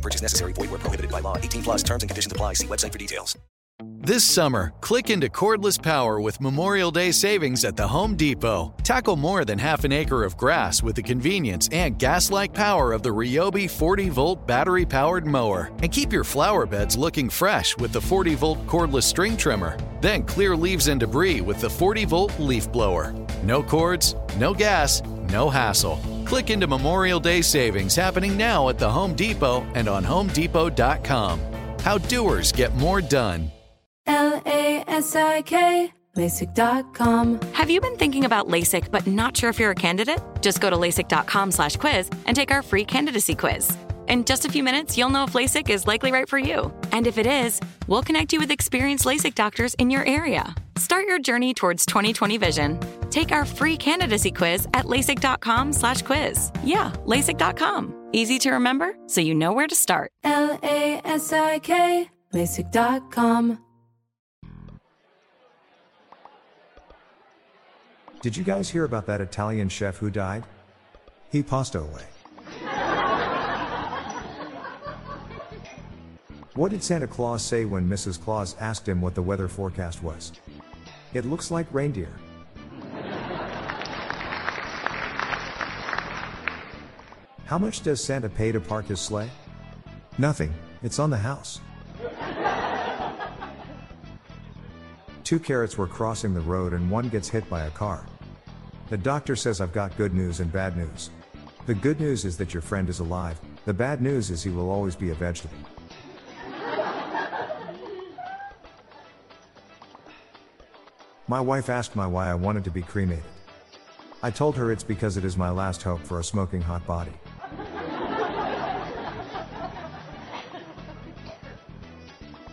Purchase necessary. Void where prohibited by law. 18 plus terms and conditions apply. See website for details. This summer, click into cordless power with Memorial Day savings at the Home Depot. Tackle more than half an acre of grass with the convenience and gas like power of the Ryobi 40 volt battery powered mower. And keep your flower beds looking fresh with the 40 volt cordless string trimmer. Then clear leaves and debris with the 40 volt leaf blower. No cords, no gas, no hassle. Click into Memorial Day savings happening now at the Home Depot and on HomeDepot.com. How doers get more done. L A S I K, LASIK.com. Have you been thinking about LASIK but not sure if you're a candidate? Just go to LASIK.com slash quiz and take our free candidacy quiz. In just a few minutes, you'll know if LASIK is likely right for you. And if it is, we'll connect you with experienced LASIK doctors in your area. Start your journey towards 2020 vision. Take our free candidacy quiz at LASIK.com slash quiz. Yeah, LASIK.com. Easy to remember, so you know where to start. L A S I K, LASIK.com. Did you guys hear about that Italian chef who died? He passed away. What did Santa Claus say when Mrs. Claus asked him what the weather forecast was? It looks like reindeer. How much does Santa pay to park his sleigh? Nothing, it's on the house. Two carrots were crossing the road and one gets hit by a car. The doctor says I've got good news and bad news. The good news is that your friend is alive, the bad news is he will always be a vegetable. My wife asked me why I wanted to be cremated. I told her it's because it is my last hope for a smoking hot body.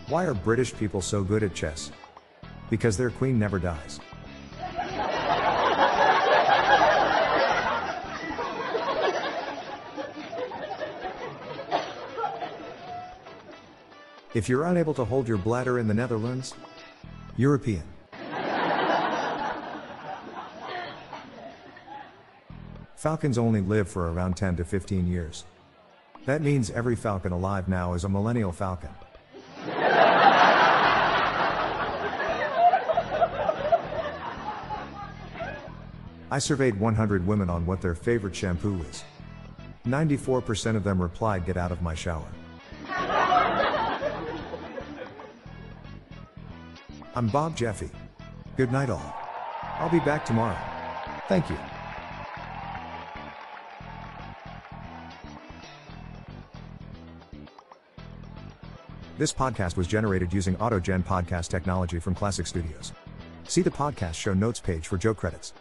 Why are British people so good at chess? Because their queen never dies. If you're unable to hold your bladder in the Netherlands, European. Falcons only live for around 10 to 15 years. That means every falcon alive now is a millennial falcon. I surveyed 100 women on what their favorite shampoo is. 94% of them replied, Get out of my shower. I'm Bob Jeffy. Good night, all. I'll be back tomorrow. Thank you. This podcast was generated using AutoGen podcast technology from Classic Studios. See the podcast show notes page for Joe credits.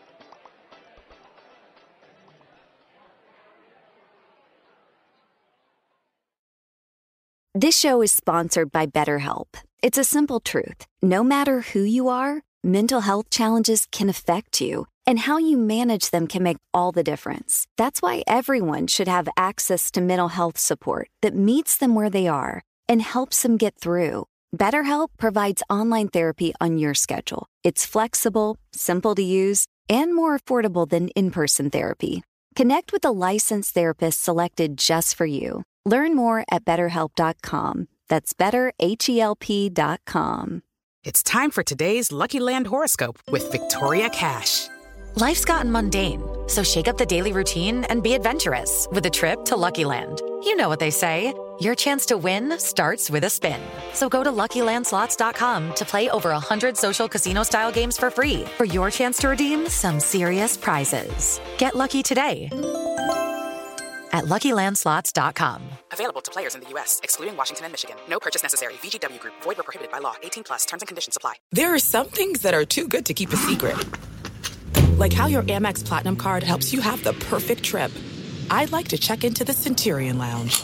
This show is sponsored by BetterHelp. It's a simple truth. No matter who you are, mental health challenges can affect you, and how you manage them can make all the difference. That's why everyone should have access to mental health support that meets them where they are and helps them get through. BetterHelp provides online therapy on your schedule. It's flexible, simple to use, and more affordable than in person therapy. Connect with a licensed therapist selected just for you. Learn more at betterhelp.com. That's betterhelp.com. It's time for today's Lucky Land horoscope with Victoria Cash. Life's gotten mundane, so shake up the daily routine and be adventurous with a trip to Lucky Land. You know what they say your chance to win starts with a spin. So go to luckylandslots.com to play over 100 social casino style games for free for your chance to redeem some serious prizes. Get lucky today at luckylandslots.com. Available to players in the U.S., excluding Washington and Michigan. No purchase necessary. VGW Group, void were prohibited by law. 18 plus terms and conditions apply. There are some things that are too good to keep a secret. Like how your Amex Platinum card helps you have the perfect trip. I'd like to check into the Centurion Lounge